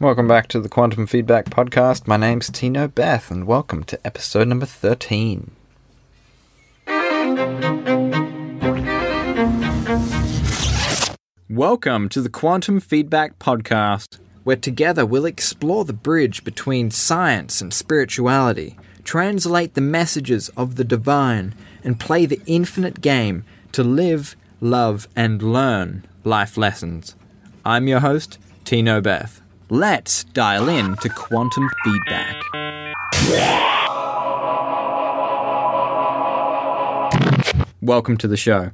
Welcome back to the Quantum Feedback Podcast. My name's Tino Beth, and welcome to episode number 13. Welcome to the Quantum Feedback Podcast, where together we'll explore the bridge between science and spirituality, translate the messages of the divine, and play the infinite game to live, love, and learn life lessons. I'm your host, Tino Beth. Let's dial in to quantum feedback. Welcome to the show.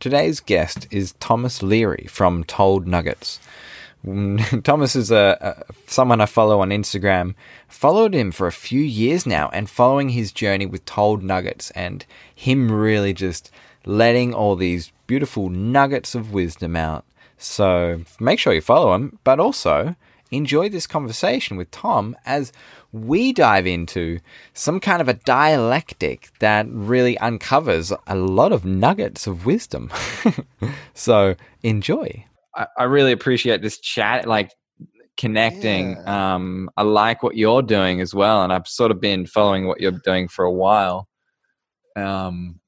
Today's guest is Thomas Leahy from Told Nuggets. Mm, Thomas is a, a, someone I follow on Instagram. Followed him for a few years now, and following his journey with Told Nuggets, and him really just letting all these beautiful nuggets of wisdom out. So make sure you follow him, but also enjoy this conversation with Tom as we dive into some kind of a dialectic that really uncovers a lot of nuggets of wisdom. so enjoy. I, I, really appreciate this chat, like connecting. Yeah. Um, I like what you're doing as well, and I've sort of been following what you're doing for a while. Um,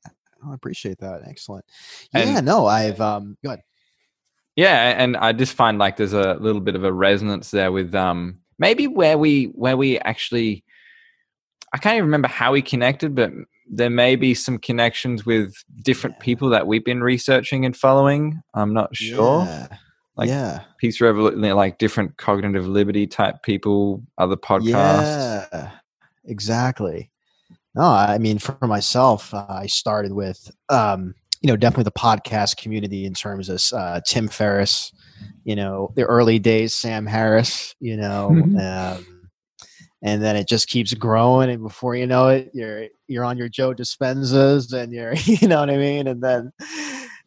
I appreciate that. Excellent. Yeah, and, no, I've um, go ahead. Yeah, and I just find like there's a little bit of a resonance there with um maybe where we where we actually I can't even remember how we connected, but there may be some connections with different people that we've been researching and following. I'm not sure. Yeah. Like yeah. Peace Revolution, like different cognitive liberty type people, other podcasts. Yeah, exactly. No, I mean, for myself, uh, I started with um, you know definitely the podcast community in terms of uh, Tim Ferriss, you know the early days Sam Harris, you know, mm-hmm. um, and then it just keeps growing, and before you know it, you're you're on your Joe Dispenzas, and you're you know what I mean, and then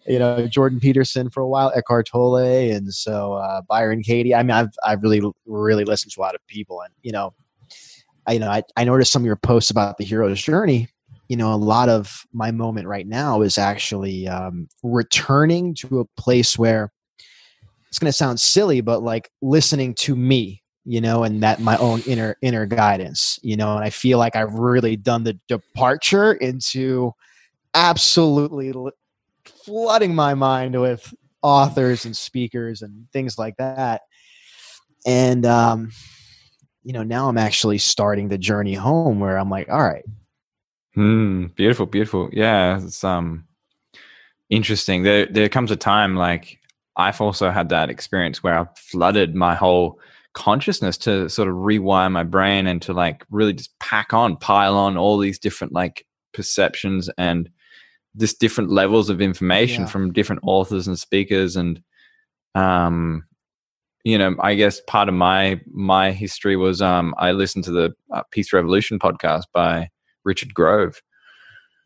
you know Jordan Peterson for a while, Eckhart Tolle, and so uh, Byron Katie. I mean, I've I've really really listened to a lot of people, and you know, I, you know I, I noticed some of your posts about the hero's journey you know, a lot of my moment right now is actually um, returning to a place where it's going to sound silly, but like listening to me, you know, and that my own inner inner guidance, you know, and I feel like I've really done the departure into absolutely flooding my mind with authors and speakers and things like that. And um, you know, now I'm actually starting the journey home where I'm like, all right, Mm, beautiful, beautiful. Yeah, it's um interesting. There there comes a time like I've also had that experience where I've flooded my whole consciousness to sort of rewire my brain and to like really just pack on, pile on all these different like perceptions and this different levels of information yeah. from different authors and speakers and um you know i guess part of my my history was um i listened to the uh, peace revolution podcast by Richard Grove.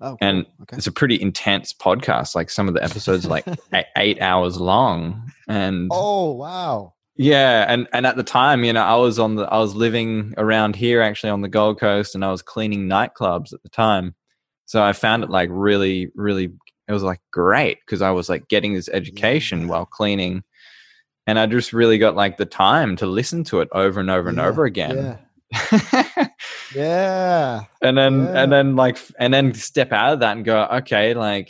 Oh. And okay. it's a pretty intense podcast. Like some of the episodes, like eight hours long. And oh wow, yeah. And and at the time, you know, I was on the I was living around here actually on the Gold Coast, and I was cleaning nightclubs at the time. So I found it like really, really. It was like great because I was like getting this education yeah. while cleaning, and I just really got like the time to listen to it over and over yeah. and over again. Yeah yeah. And then yeah. and then like and then step out of that and go, okay, like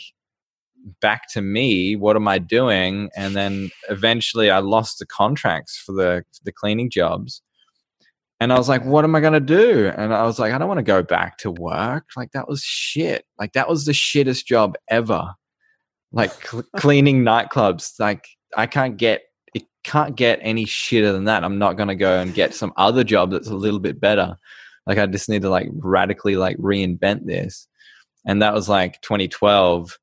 back to me, what am I doing? And then eventually I lost the contracts for the the cleaning jobs. And I was like, what am I going to do? And I was like, I don't want to go back to work. Like that was shit. Like that was the shittest job ever. Like cl- cleaning nightclubs. Like I can't get it can't get any shitter than that. I'm not going to go and get some other job that's a little bit better. Like I just need to like radically like reinvent this. And that was like 2012.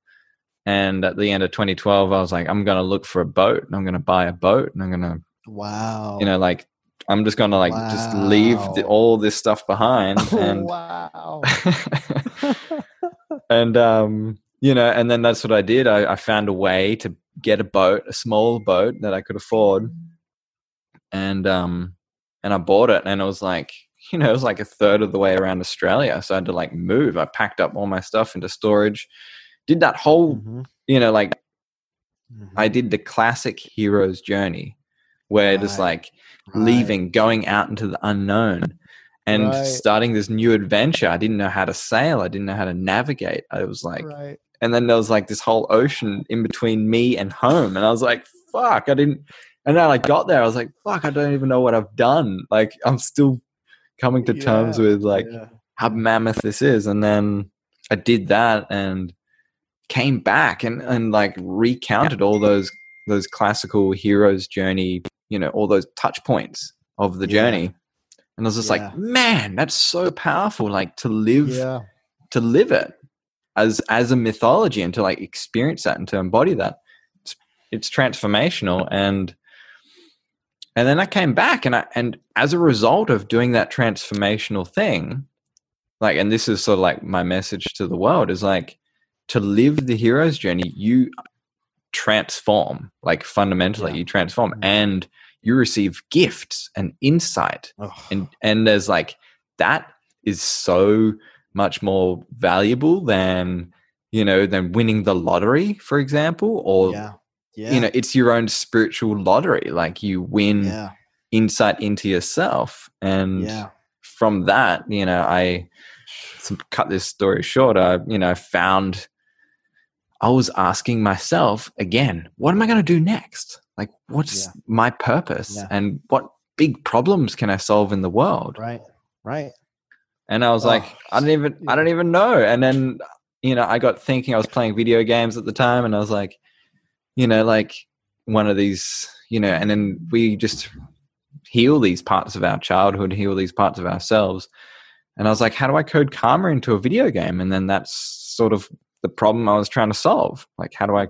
And at the end of 2012, I was like, I'm going to look for a boat and I'm going to buy a boat and I'm going to, wow, you know, like I'm just going to like wow. just leave the, all this stuff behind. And, wow. and, um, you know, and then that's what I did. I, I found a way to get a boat, a small boat that I could afford, and um, and I bought it, and it was like you know it was like a third of the way around Australia, so I had to like move. I packed up all my stuff into storage, did that whole mm-hmm. you know like mm-hmm. I did the classic hero's journey, where just Right. like Right. leaving, going out into the unknown and Right. starting this new adventure. I didn't know how to sail. I didn't know how to navigate. I was like, and then there was like this whole ocean in between me and home. And I was like, fuck, I didn't. And then I got there. I was like, fuck, I don't even know what I've done. Like, I'm still coming to terms with like yeah. how mammoth this is. And then I did that and came back and, and like recounted all those those classical heroes journey, you know, all those touch points of the Yeah. journey. And I was just Yeah. like, man, that's so powerful. Like to live yeah. to live it as as a mythology and to like experience that and to embody that. It's, it's transformational and and then I came back and I and as a result of doing that transformational thing, like and this is sort of like my message to the world is like to live the hero's journey, you transform, like fundamentally Yeah. you transform Mhm. and you receive gifts and insight and and there's like that is so much more valuable than you know than winning the lottery for example or yeah. Yeah. you know it's your own spiritual lottery like you win yeah. insight into yourself and Yeah. from that you know i to cut this story short i you know found i was asking myself again what am i going to do next like what's my purpose and what big problems can i solve in the world Right. Right. and I was like, Oh, I don't even, I don't even know. And then, you know, I got thinking I was playing video games at the time, and I was like, you know, like one of these, you know, and then we just heal these parts of our childhood, heal these parts of ourselves. And I was like, how do I code karma into a video game? And then that's sort of the problem I was trying to solve. Like, how do I?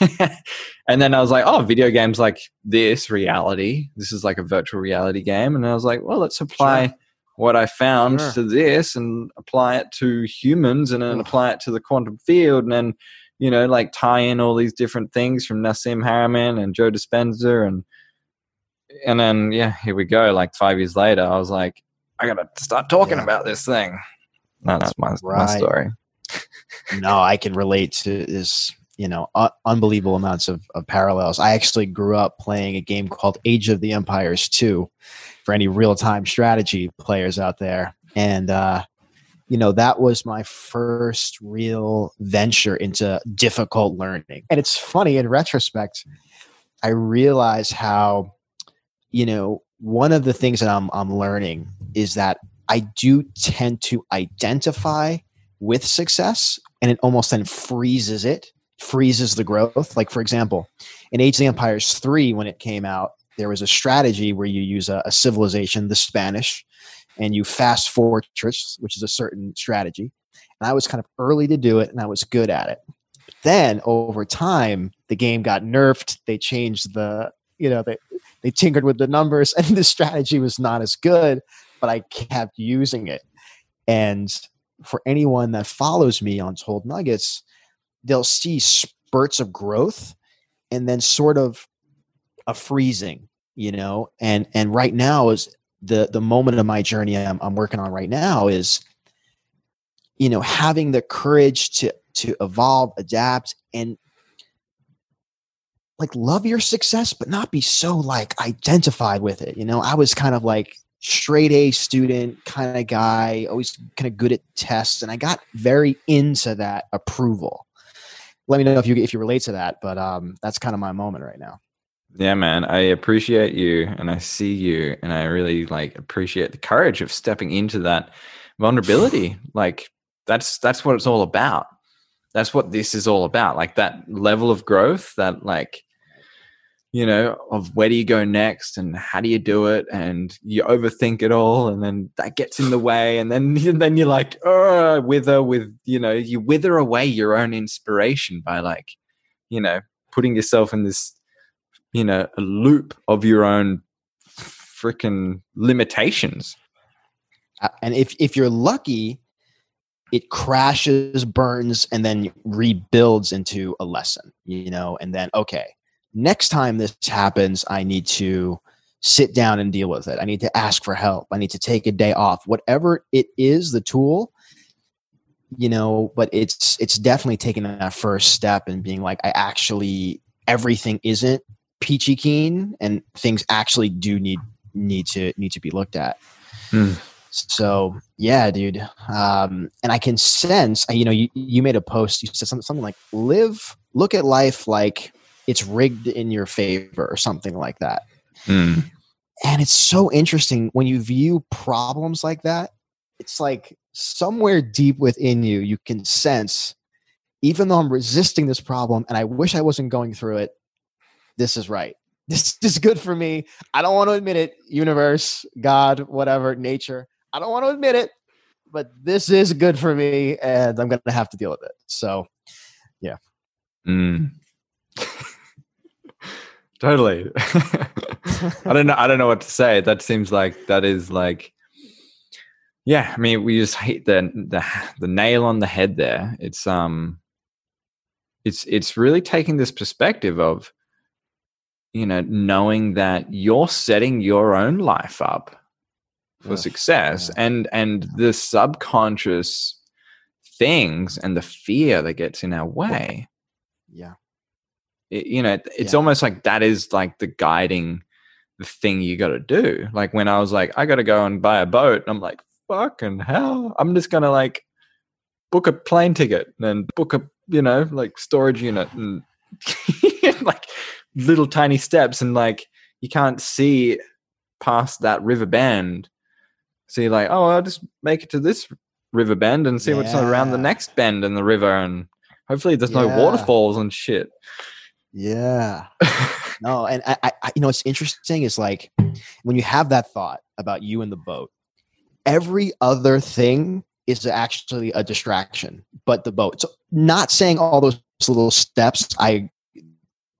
and then I was like, oh, video games like this reality. This is like a virtual reality game. And I was like, well, let's apply Sure. what I found Sure. to this and apply it to humans and then apply it to the quantum field and then, you know, like tie in all these different things from Nassim Haramein and Joe Dispenza and and then yeah, here we go. Like five years later, I was like, I gotta start talking Yeah. about this thing. No, that's my, my story. no, I can relate to this, you know, uh, unbelievable amounts of, of parallels. I actually grew up playing a game called Age of the Empires 2 for any real time strategy players out there. And, uh, you know, that was my first real venture into difficult learning. And it's funny in retrospect, I realize how, you know, one of the things that I'm, I'm learning is that I do tend to identify with success and it almost then freezes it freezes the growth like for example in age of the empires 3 when it came out there was a strategy where you use a, a civilization the spanish and you fast fortress which is a certain strategy. And i was kind of early to do it and i was good at it. But then over time the game got nerfed. They changed the you know they they tinkered with the numbers and the strategy was not as good but i kept using it. And for anyone that follows me on Told Nuggets, they'll see spurts of growth and then sort of a freezing, you know. And and right now is the the moment of my journey I'm, I'm working on right now is, you know, having the courage to to evolve, adapt, and like love your success, but not be so like identified with it. You know, I was kind of like straight A student kind of guy, always kind of good at tests, and I got very into that approval. Let me know if you if you relate to that, but um, that's kind of my moment right now. Yeah, man. I appreciate you and I see you and I really like appreciate the courage of stepping into that vulnerability. like that's that's what it's all about. That's what this is all about. Like that level of growth, that like you know, of where do you go next and how do you do it and you overthink it all and then that gets in the way and then and then you're like, oh, wither with, you know, you wither away your own inspiration by like, you know, putting yourself in this you know a loop of your own freaking limitations Uh, And if if you're lucky, it crashes, burns, and then rebuilds into a lesson. You know, and then okay, next time this happens, I need to sit down and deal with it. I need to ask for help. I need to take a day off. Whatever it is, the tool, you know, but it's it's definitely taking that first step and being like, I actually everything isn't peachy keen and things actually do need need to need to be looked at Hmm. so yeah dude um and i can sense you know you, you made a post you said something, something like live look at life like it's rigged in your favor or something like that Hmm. and it's so interesting when you view problems like that it's like somewhere deep within you you can sense even though i'm resisting this problem and i wish i wasn't going through it this is right this is good for me i don't want to admit it universe god whatever nature i don't want to admit it but this is good for me and i'm going to have to deal with it so Mm. totally. I don't know. I don't know what to say. That seems like that is like, yeah. I mean, we just hit the the the nail on the head there. It's um, it's it's really taking this perspective of, you know, knowing that you're setting your own life up for Ugh, success, yeah. and and the subconscious things and the fear that gets in our way. yeah. It, you know it's Yeah. almost like that is like the guiding the thing you got to do. Like when i was like i got to go and buy a boat i'm like fucking hell. I'm just gonna like book a plane ticket and book a you know like storage unit and like little tiny steps and like you can't see past that river bend. So you're like oh i'll just make it to this river bend and see what's around the next bend in the river and hopefully there's no waterfalls and shit. Yeah. No, and I, I, you know, what's interesting is like when you have that thought about you and the boat, every other thing is actually a distraction, but the boat. So, not saying all those little steps, I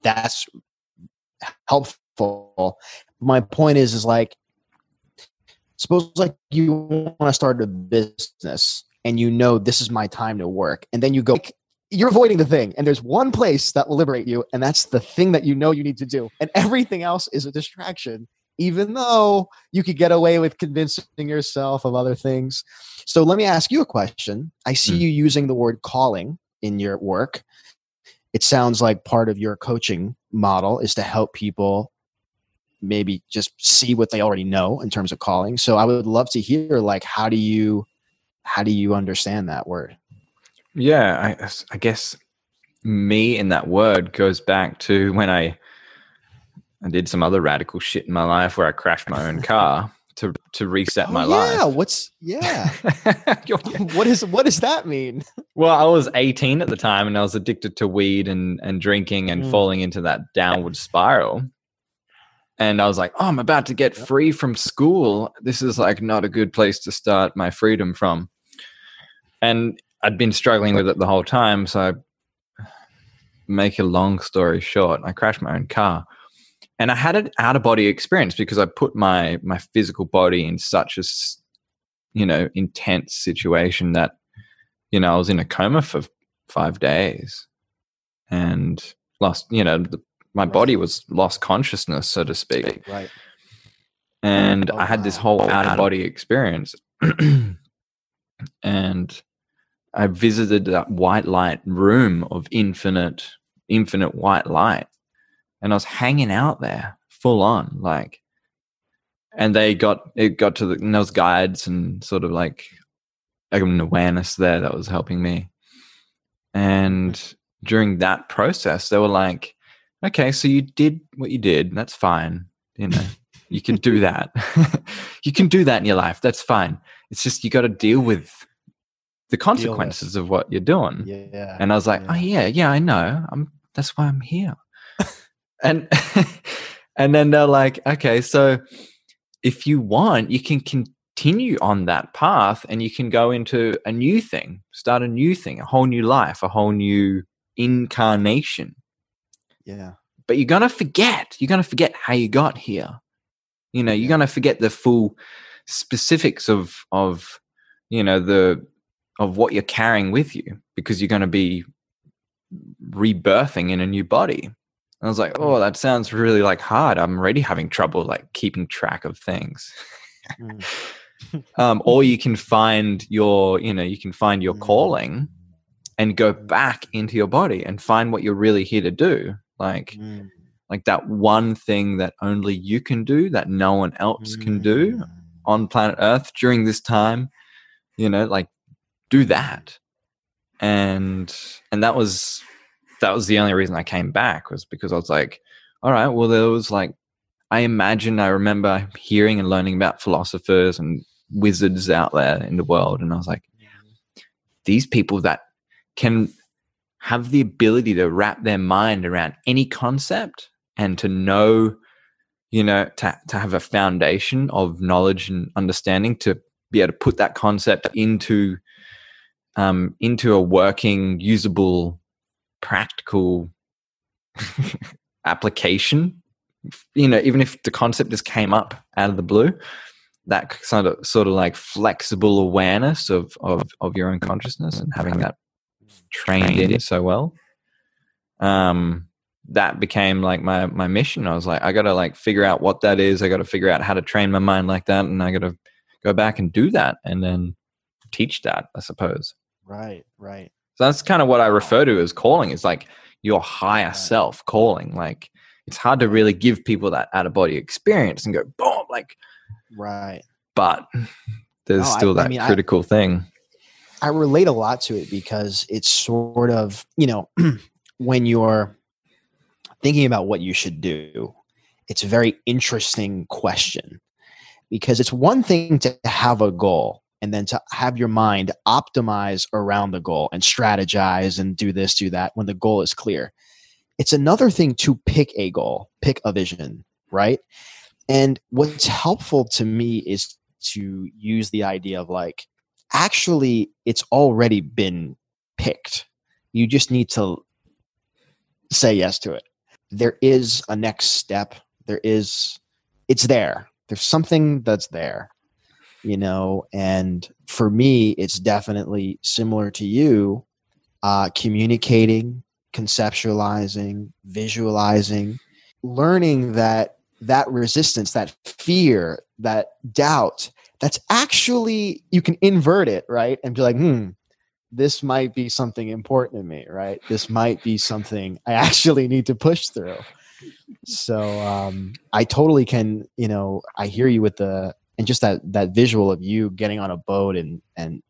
that's helpful. My point is, is like, suppose like you want to start a business and you know this is my time to work, and then you go you're avoiding the thing and there's one place that will liberate you and that's the thing that you know you need to do and everything else is a distraction even though you could get away with convincing yourself of other things so let me ask you a question i see Mm. you using the word calling in your work it sounds like part of your coaching model is to help people maybe just see what they already know in terms of calling. So i would love to hear like how do you how do you understand that word? Yeah, I, I guess me in that word goes back to when I I did some other radical shit in my life where I crashed my own car to to reset my Oh, yeah life. what's yeah what is what does that mean? well, I was 18 at the time and I was addicted to weed and and drinking and Mm. falling into that downward spiral. And I was like, "Oh, I'm about to get free from school. This is like not a good place to start my freedom from." And I'd been struggling with it the whole time, so I make a long story short, I crashed my own car. And I had an out of body experience because I put my my physical body in such a you know, intense situation that you know, I was in a coma for 5 days and lost, you know, the, my Right. body was lost consciousness so to speak Right. and Oh, I had this whole out of body experience. and I visited that white light room of infinite, infinite white light, and I was hanging out there full on, like. And they got it got to the and those guides and sort of like an awareness there that was helping me. And during that process, they were like, "Okay, so you did what you did. That's fine. You know, you can do that. you can do that in your life. That's fine. It's just you got to deal with the consequences of what you're doing. Yeah. And I was like, yeah. oh yeah, yeah, I know. I'm that's why I'm here. And and then they're like, okay, so if you want, you can continue on that path and you can go into a new thing, start a new thing, a whole new life, a whole new incarnation. yeah. But you're gonna forget. You're gonna forget how you got here. You know, you're Yeah. gonna forget the full specifics of of you know the of what you're carrying with you because you're going to be rebirthing in a new body. I was like, oh, that sounds really like hard. I'm already having trouble like keeping track of things. Mm. um, or you can find your, you know, you can find your Mm. calling and go back into your body and find what you're really here to do. Like, Mm. like that one thing that only you can do that no one else can do Mm. on planet earth during this time you know like do that and and that was that was the only reason i came back was because i was like all right well there was like i imagine i remember hearing and learning about philosophers and wizards out there in the world and i was like these people that can have the ability to wrap their mind around any concept and to know you know to, to have a foundation of knowledge and understanding to be able to put that concept into um, into a working usable practical application you know even if the concept just came up out of the blue that sort of sort of like flexible awareness of of, of your own consciousness and having that trained in so well um that became like my my mission. I was like i gotta like figure out what that is. I gotta figure out how to train my mind like that and i gotta go back and do that and then teach that i suppose. Right, right. So that's kind of what i refer to as calling. It's like your higher self calling. Like it's hard to really give people that out of body experience and go boom like Right. but there's No, still I that mean, I- critical thing. I relate a lot to it because it's sort of, you know, when you're thinking about what you should do, it's a very interesting question because it's one thing to have a goal and then to have your mind optimize around the goal and strategize and do this, do that when the goal is clear. It's another thing to pick a goal, pick a vision, right? And what's helpful to me is to use the idea of like, actually it's already been picked. You just need to say yes to it. There is a next step. There is it's there. There's something that's there you know and for me it's definitely similar to you uh, communicating conceptualizing visualizing learning that that resistance that fear that doubt that's actually you can invert it right and be like hmm this might be something important to me right? This might be something i actually need to push through. So um i totally can you know i hear you with the and just that that visual of you getting on a boat and and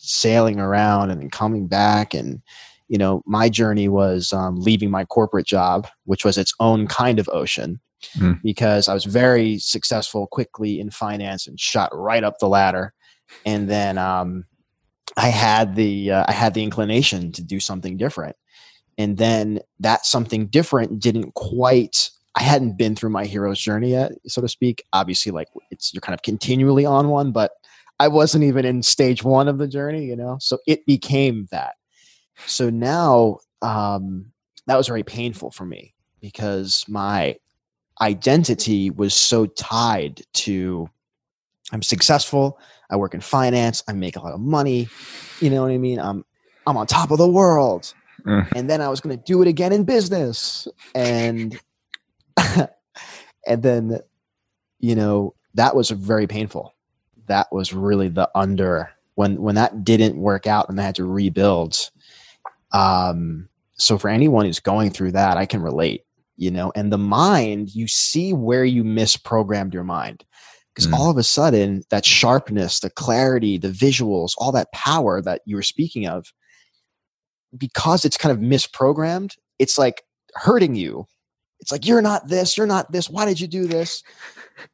sailing around and then coming back. And you know my journey was um, leaving my corporate job which was its own kind of ocean Mm. because i was very successful quickly in finance and shot right up the ladder. And then um, i had the uh, i had the inclination to do something different. And then that something different didn't quite i hadn't been through my hero's journey yet so to speak. Obviously like it's you're kind of continually on one but i wasn't even in stage one of the journey you know? So it became that. So now um, that was very painful for me because my identity was so tied to i'm successful i work in finance i make a lot of money you know what i mean? I'm i'm on top of the world. Mm. and then i was going to do it again in business. And and then you know that was very painful that was really the under when when that didn't work out and i had to rebuild um so for anyone who's going through that i can relate you know and the mind you see where you misprogrammed your mind because Mm. all of a sudden that sharpness the clarity the visuals all that power that you were speaking of because it's kind of misprogrammed it's like hurting you it's like you're not this you're not this why did you do this?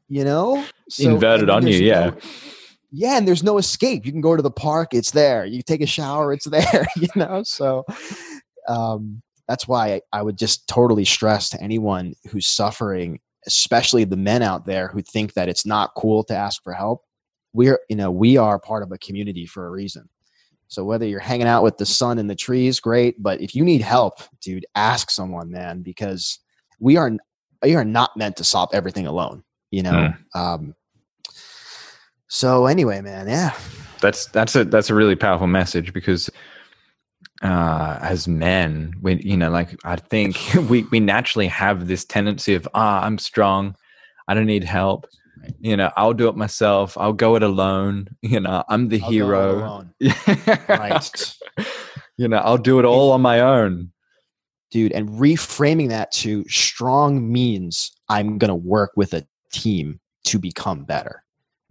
You know? So- Inverted on you, there's yeah. no- yeah and there's no escape. You can go to the park it's there. You take a shower it's there you know? So um that's why I, I would just totally stress to anyone who's suffering especially the men out there who think that it's not cool to ask for help. We're you know we are part of a community for a reason. So whether you're hanging out with the sun and the trees great but if you need help dude ask someone man because we are we are not meant to solve everything alone you know? Um so anyway man yeah. That's that's a that's a really powerful message because uh as men we you know like i think we we naturally have this tendency of ah i'm strong. I don't need help. Right. you know i'll do it myself. I'll go it alone. You know i'm the I'll hero. right. You know i'll do it all on my own dude, and reframing that to strong means I'm going to work with a team to become better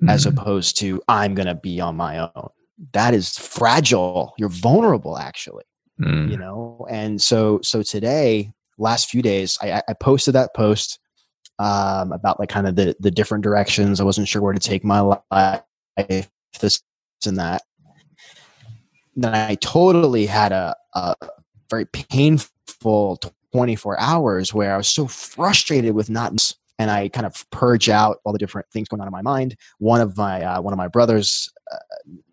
mm-hmm. as opposed to I'm going to be on my own. That is fragile. You're vulnerable actually. Mm. You know, and so so today, last few days, I, I posted that post um, about like kind of the the different directions. I wasn't sure where to take my life, this and that. Then I totally had a, a very painful 24 hours where I was so frustrated with not and I kind of purge out all the different things going on in my mind. One of my uh, one of my brothers, uh,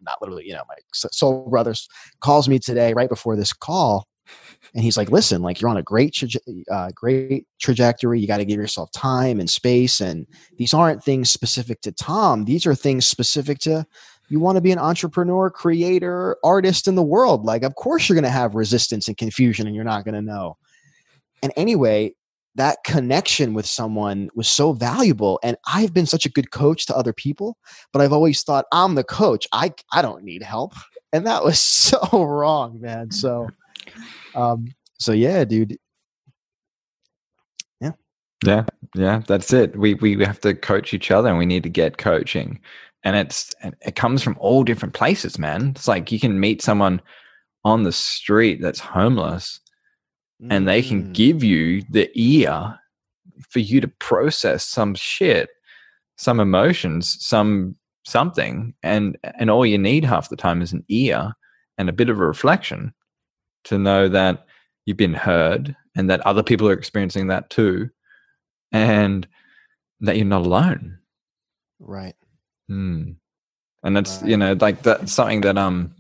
not literally, you know, my soul brothers, calls me today right before this call, and he's like, "Listen, like you're on a great uh, great trajectory. You got to give yourself time and space, and these aren't things specific to Tom. These are things specific to." You want to be an entrepreneur, creator, artist in the world. Like, of course, you're going to have resistance and confusion, and you're not going to know. And anyway, that connection with someone was so valuable and i've been such a good coach to other people but i've always thought i'm the coach. I i don't need help. And that was so wrong man so um so yeah dude. Yeah. Yeah yeah that's it. We we have to coach each other and we need to get coaching and it's it comes from all different places man it's like you can meet someone on the street that's homeless and they can mm. give you the ear for you to process some shit, some emotions, some something, and and all you need half the time is an ear and a bit of a reflection to know that you've been heard and that other people are experiencing that too, and that you're not alone. Right. Hmm. And that's you know like that's something that um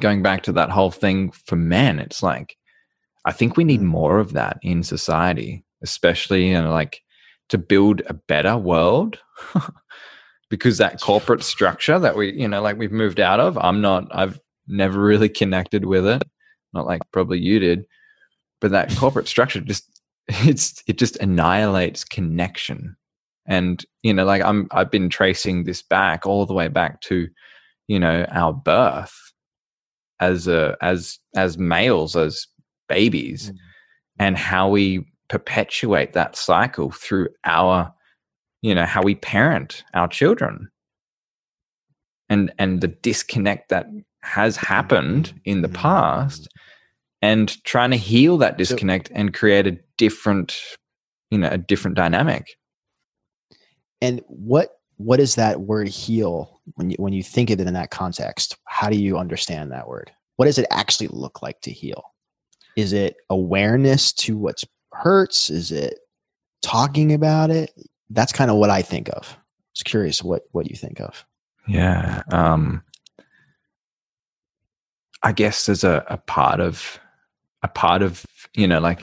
going back to that whole thing for men, it's like I think we need mm. more of that in society, especially you know, like to build a better world. because that corporate structure that we, you know, like we've moved out of, I'm not, I've never really connected with it. Not like probably you did, but that corporate structure just, it's, it just annihilates connection. And, you know, like I'm, I've been tracing this back all the way back to, you know, our birth as a, as, as males, as babies mm. and how we perpetuate that cycle through our you know how we parent our children and and the disconnect that has happened in the past mm. and trying to heal that disconnect and create a different you know a different dynamic and what what is that word heal when you when you think of it in that context how do you understand that word what does it actually look like to heal is it awareness to what hurts? Is it talking about it? That's kind of what I think of. Was curious what what you think of. Yeah. Um I guess there's a, a part of a part of, you know, like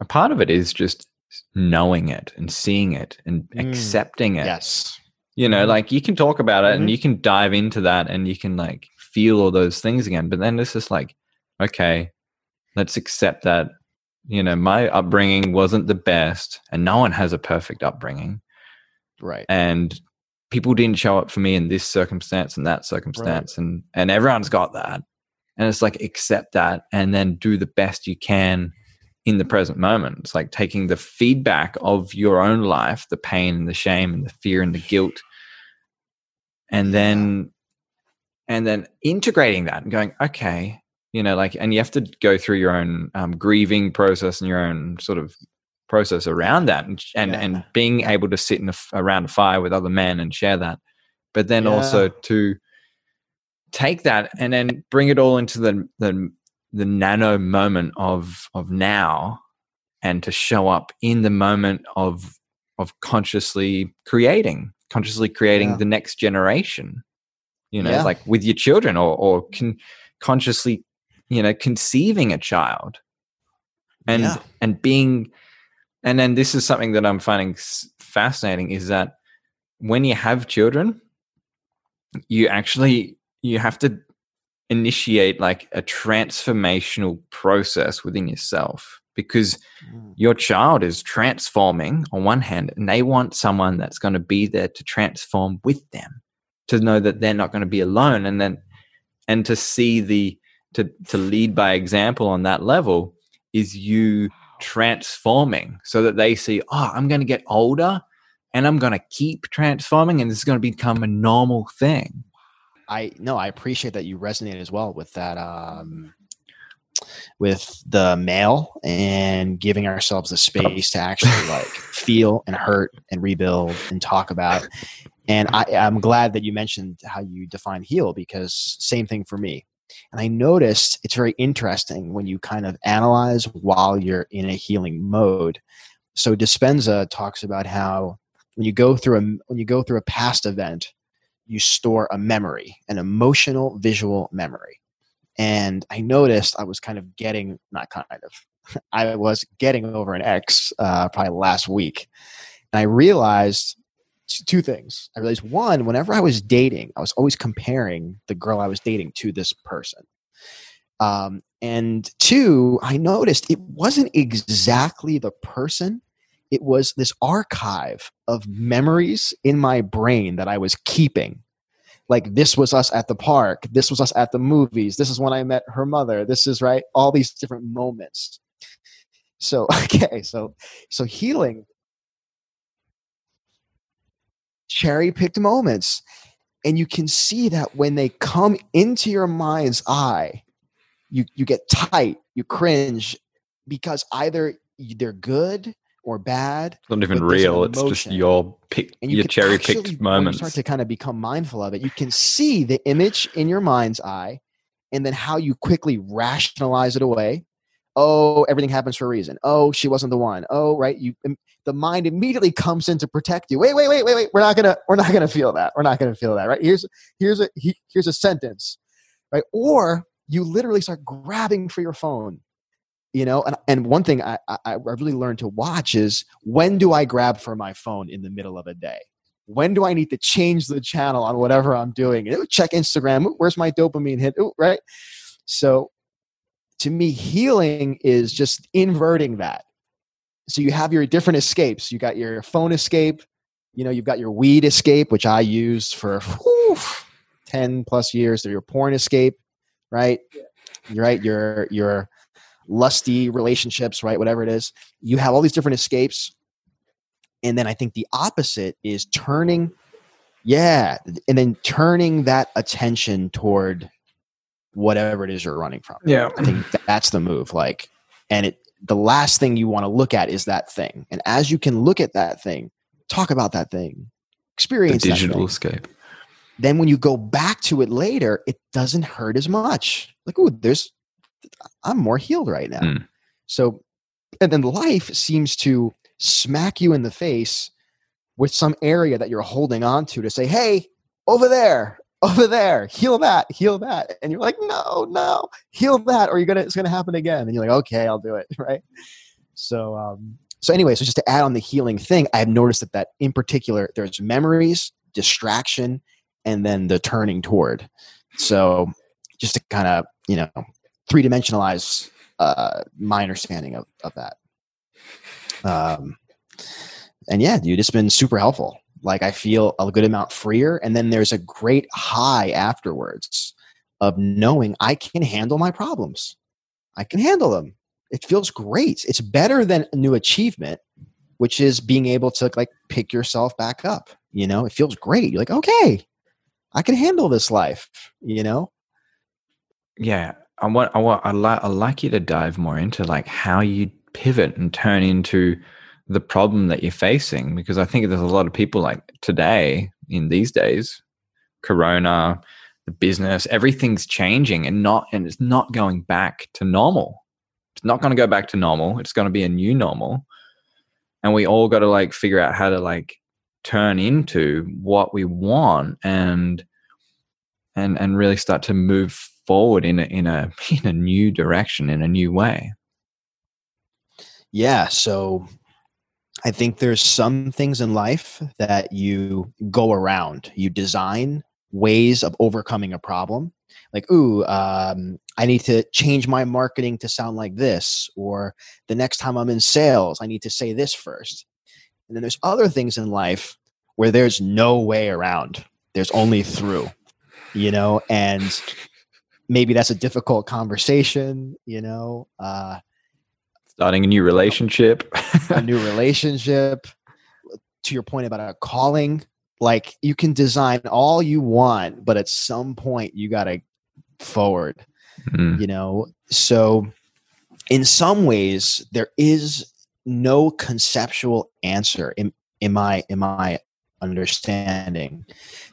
a part of it is just knowing it and seeing it and mm. accepting it. Yes. You know, mm-hmm. like you can talk about it mm-hmm. and you can dive into that and you can like feel all those things again. But then it's just like, okay, let's accept that you know my upbringing wasn't the best and no one has a perfect upbringing right and people didn't show up for me in this circumstance and that circumstance right. and and everyone's got that and it's like accept that and then do the best you can in the present moment it's like taking the feedback of your own life the pain and the shame and the fear and the guilt and then and then integrating that and going okay you know like and you have to go through your own um, grieving process and your own sort of process around that and and, yeah. and being able to sit in a, around a fire with other men and share that but then yeah. also to take that and then bring it all into the the the nano moment of of now and to show up in the moment of of consciously creating consciously creating yeah. the next generation you know like with your children or or can consciously you know conceiving a child and yeah. and being and then this is something that i'm finding fascinating is that when you have children you actually you have to initiate like a transformational process within yourself because mm. your child is transforming on one hand and they want someone that's going to be there to transform with them to know that they're not going to be alone and then and to see the to to lead by example on that level is you transforming so that they see, oh, I'm going to get older and I'm going to keep transforming and this is going to become a normal thing. I no, I appreciate that you resonate as well with that um with the male and giving ourselves the space to actually like feel and hurt and rebuild and talk about. And I, I'm glad that you mentioned how you define heal because same thing for me. And I noticed it's very interesting when you kind of analyze while you're in a healing mode. So Dispenza talks about how when you go through a when you go through a past event, you store a memory, an emotional visual memory. And I noticed I was kind of getting not kind of I was getting over an ex uh, probably last week, and I realized two things. I realized one, whenever I was dating, I was always comparing the girl I was dating to this person. Um, and two, I noticed it wasn't exactly the person. It was this archive of memories in my brain that I was keeping. Like this was us at the park. This was us at the movies. This is when I met her mother. This is right. All these different moments. So okay, so so healing cherry picked moments. And you can see that when they come into your mind's eye, you, you get tight, you cringe because either they're good or bad. It's not even real. It's just your pick, and you your cherry picked moments. start to kind of become mindful of it. You can see the image in your mind's eye, and then how you quickly rationalize it away. Oh, everything happens for a reason. Oh, she wasn't the one. Oh, right. You the mind immediately comes in to protect you. Wait, wait, wait, wait, wait. We're not gonna we're not gonna feel that. We're not gonna feel that. Right? Here's here's a here's a sentence. Right? Or you literally start grabbing for your phone. You know, and, and one thing I, I, I really learned to watch is when do I grab for my phone in the middle of a day? When do I need to change the channel on whatever I'm doing? Check Instagram. Where's my dopamine hit? Ooh, right? So to me, healing is just inverting that so you have your different escapes. You got your phone escape, you know, you've got your weed escape, which I used for whew, 10 plus years. Or your porn escape, right? You're right. Your your lusty relationships, right? Whatever it is. You have all these different escapes. And then I think the opposite is turning, yeah, and then turning that attention toward whatever it is you're running from. Yeah. I think that's the move. Like, and it the last thing you want to look at is that thing. And as you can look at that thing, talk about that thing, experience the digital escape. Then when you go back to it later, it doesn't hurt as much. Like, oh, there's, I'm more healed right now. Mm. So, and then life seems to smack you in the face with some area that you're holding on to to say, hey, over there, over there, heal that, heal that. And you're like, no, no, heal that, or you're gonna it's gonna happen again. And you're like, okay, I'll do it, right? So um, so anyway, so just to add on the healing thing, I've noticed that that in particular, there's memories, distraction, and then the turning toward. So just to kind of, you know, three dimensionalize uh, my understanding of, of that. Um, and yeah, dude, it's been super helpful like I feel a good amount freer. And then there's a great high afterwards of knowing I can handle my problems. I can handle them. It feels great. It's better than a new achievement, which is being able to like pick yourself back up. You know, it feels great. You're like, okay, I can handle this life, you know? Yeah. I want, I want, I like, I like you to dive more into like how you pivot and turn into the problem that you're facing because I think there's a lot of people like today in these days, Corona, the business, everything's changing and not and it's not going back to normal. It's not going to go back to normal. It's going to be a new normal. And we all got to like figure out how to like turn into what we want and and and really start to move forward in a in a in a new direction in a new way. Yeah, so I think there's some things in life that you go around. You design ways of overcoming a problem. Like, ooh, um, I need to change my marketing to sound like this, or the next time I'm in sales, I need to say this first. And then there's other things in life where there's no way around. There's only through, you know, and maybe that's a difficult conversation, you know. Uh, starting a new relationship. a new relationship. To your point about a calling, like you can design all you want, but at some point you got to forward. Mm, You know, so in some ways there is no conceptual answer in in my in my understanding.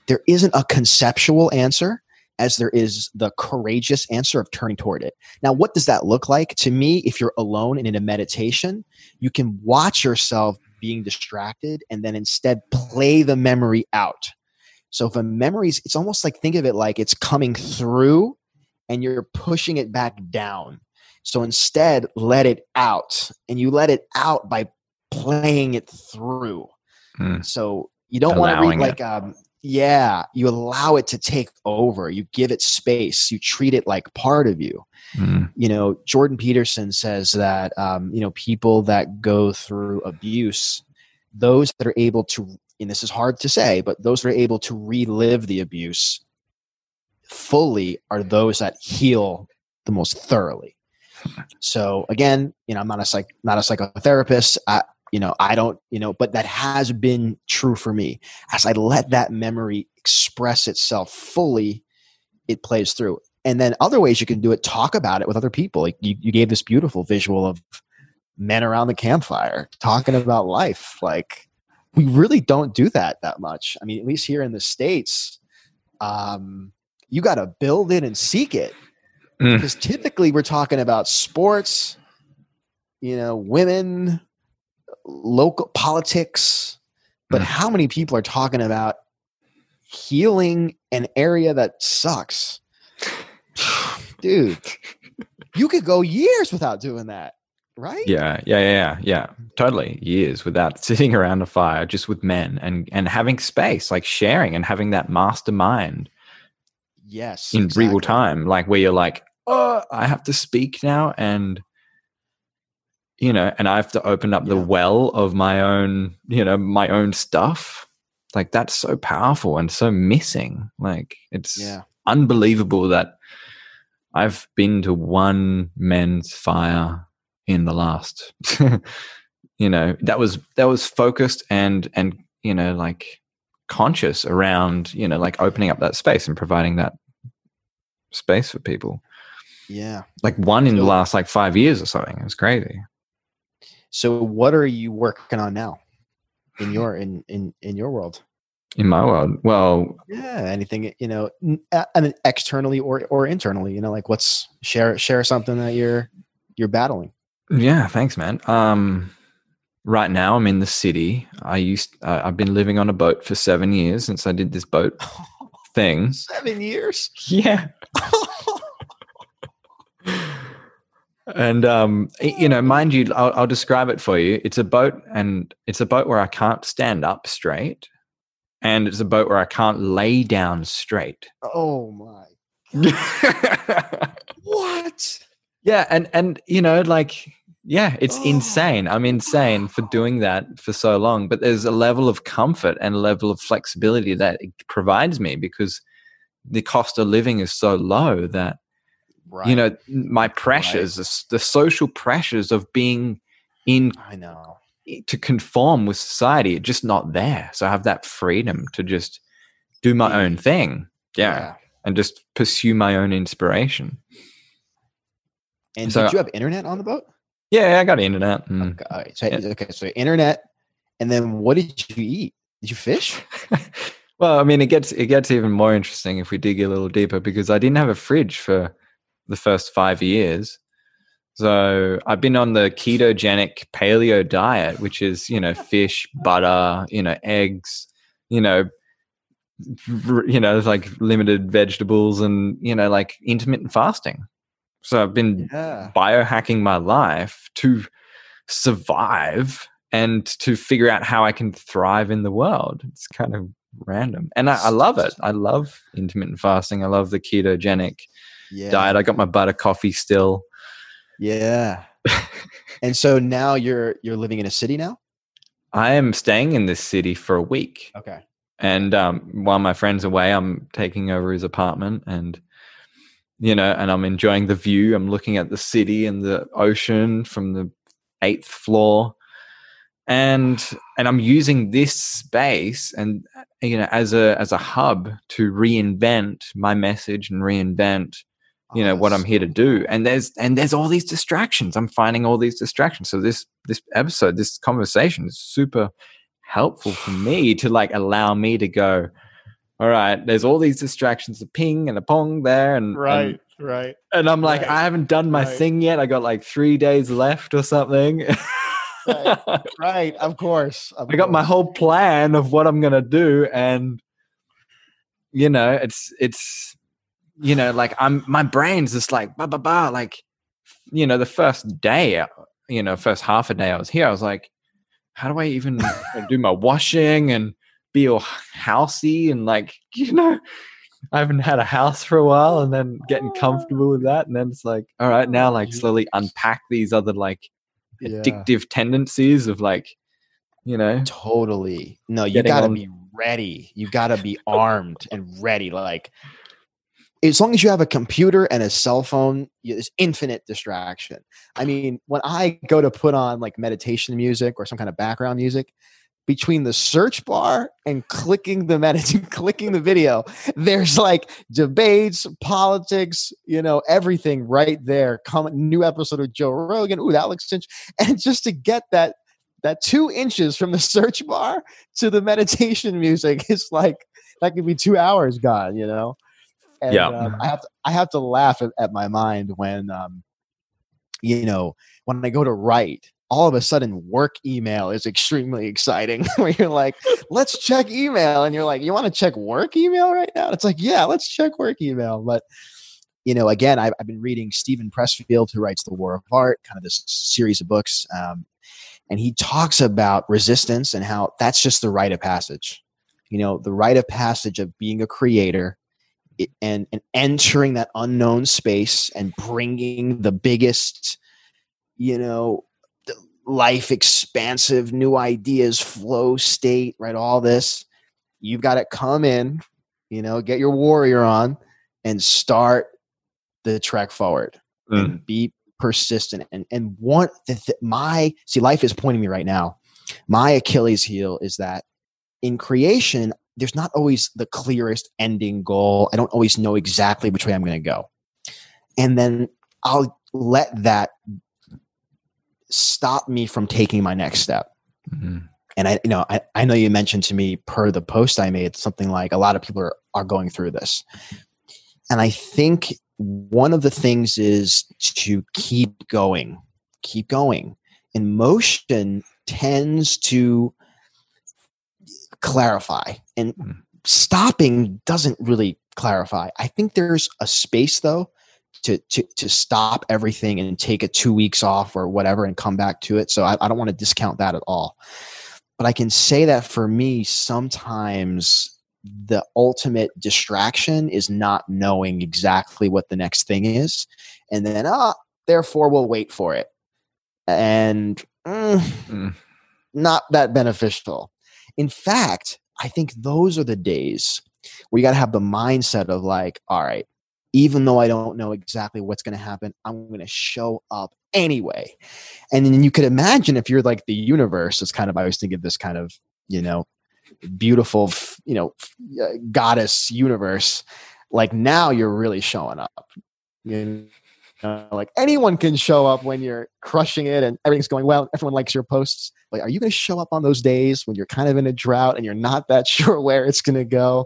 There isn't a conceptual answer as there is the courageous answer of turning toward it. Now, what does that look like? To me, if you're alone and in a meditation, you can watch yourself being distracted and then instead play the memory out. So if a memory's, it's almost like think of it like it's coming through and you're pushing it back down. So instead, let it out and you let it out by playing it through. mm, So you don't want to read like um yeah, you allow it to take over. You give it space. You treat it like part of you. mm, You know, Jordan Peterson says that um, you know, people that go through abuse, those that are able to and this is hard to say, but those that are able to relive the abuse fully are those that heal the most thoroughly. So again, you know, I'm not a psych, not a psychotherapist. I, you know, I don't, you know, but that has been true for me. As I let that memory express itself fully, it plays through. And then other ways you can do it, talk about it with other people. Like you, you gave this beautiful visual of men around the campfire talking about life. Like we really don't do that that much. I mean, at least here in the States, um, you got to build it and seek it mm. because typically we're talking about sports, you know, women, local politics, but Mm. how many people are talking about healing an area that sucks? Dude, you could go years without doing that, right? Yeah, yeah, yeah, yeah, yeah. Totally. Years without sitting around a fire just with men and and having space, like sharing and having that mastermind Yes. in real time, like where you're like, oh, I have to speak now, and you know, and I have to open up the well of my own, you know, my own stuff. Like that's so powerful and so missing. Like it's Yeah. unbelievable that I've been to one men's fire in the last you know that was that was focused and and you know like conscious around you know like opening up that space and providing that space for people Yeah. like one in the last like 5 years or something it was crazy So what are you working on now in your in in in your world? in my world well Yeah, anything you know, mean, externally or or internally. You know, like what's share share something that you're you're battling. Yeah, thanks, man. Um, right now I'm in the city. I used uh, I've been living on a boat for seven years since I did this boat thing. Seven years. Yeah, and um, you know, mind you, I'll, I'll describe it for you. It's a boat, and it's a boat where I can't stand up straight, and it's a boat where I can't lay down straight. oh my! What? Yeah, and and you know, like, yeah, it's Oh. insane. I'm insane for doing that for so long, but there's a level of comfort and a level of flexibility that it provides me because the cost of living is so low that Right. you know my pressures, the the social pressures of being in I know. to conform with society, just not there. So I have that freedom to just do my own thing, yeah, and just pursue my own inspiration. And So- did you have internet on the boat? Yeah, I got internet. And, Okay. All right. So, Yeah. okay. So internet, and then what did you eat? Did you fish? well, I mean, it gets it gets even more interesting if we dig a little deeper because I didn't have a fridge for the first five years. So I've been on the ketogenic paleo diet, which is you know fish, butter, you know eggs, you know, you know like limited vegetables and you know like intermittent fasting. So I've been Yeah. biohacking my life to survive and to figure out how I can thrive in the world. It's kind of random. And I, I love it. I love intermittent fasting. I love the ketogenic Yeah. diet. I got my butter coffee still. Yeah. and so now you're you're living in a city now. I am staying in this city for a week. Okay. And um, while my friend's away, I'm taking over his apartment and you know, and I'm enjoying the view. I'm looking at the city and the ocean from the eighth floor and and i'm using this space and you know as a as a hub to reinvent my message and reinvent you know what i'm here to do and there's and there's all these distractions. I'm finding all these distractions. So this this episode this conversation is super helpful for me to like allow me to go all right there's all these distractions a ping and a pong there and right and, right and i'm like right, i haven't done my right. thing yet. I got like three days left or something. Right, right of course of I got my whole plan of what I'm gonna do, and you know, it's it's you know, like I'm my brain's just like ba ba ba, like you know, the first day, you know, first half a day I was here, I was like, how do I even do my washing and be all housey and like you know. I haven't had a house for a while and then getting comfortable with that. And then it's like, all right, now like slowly unpack these other like Yeah. addictive tendencies of like, you know, Totally. No, you got to on- be ready. You got to be armed and ready. Like, as long as you have a computer and a cell phone, there's infinite distraction. I mean, when I go to put on like meditation music or some kind of background music, between the search bar and clicking the medit- clicking the video, there's like debates, politics, you know, everything right there. Come new episode of Joe Rogan. Ooh, that looks interesting. And just to get that that two inches from the search bar to the meditation music is like that could be two hours gone, you know. And, Yeah. um, I have to I have to laugh at, at my mind when um, you know when I go to write. All of a sudden, work email is extremely exciting. where you're like, "Let's check email," and you're like, "You want to check work email right now?" It's like, "Yeah, let's check work email." But you know, again, I've, I've been reading Steven Pressfield, who writes The War of Art, kind of this series of books. Um, and he talks about resistance and how that's just the rite of passage. You know, the rite of passage of being a creator it, and, and entering that unknown space and bringing the biggest, you know, life expansive new ideas, flow state, right? All this. You've got to come in, you know, get your warrior on and start the trek forward Mm. and be persistent and and want the th- my see life is pointing me right now my achilles heel is that in creation there's not always the clearest ending goal i don't always know exactly which way i'm going to go and then i'll let that stop me from taking my next step Mhm. and I, you know, I, I know you mentioned to me per the post I made something like a lot of people are, are going through this. And I think one of the things is to keep going, keep going. And motion tends to clarify, and Mm. stopping doesn't really clarify. I think there's a space though to to to stop everything and take a two weeks off or whatever and come back to it. So I, I don't want to discount that at all. But I can say that for me, sometimes the ultimate distraction is not knowing exactly what the next thing is. And then, ah, therefore we'll wait for it. And mm, Mm. not that beneficial. In fact, I think those are the days where you got to have the mindset of like, all right, even though I don't know exactly what's going to happen, I'm going to show up anyway. And then you could imagine if you're like the universe, it's kind of, I always think of this kind of, you know, beautiful, you know, goddess universe. Like now you're really showing up. You know, like anyone can show up when you're crushing it and everything's going well. Everyone likes your posts. Like, are you going to show up on those days when you're kind of in a drought and you're not that sure where it's going to go?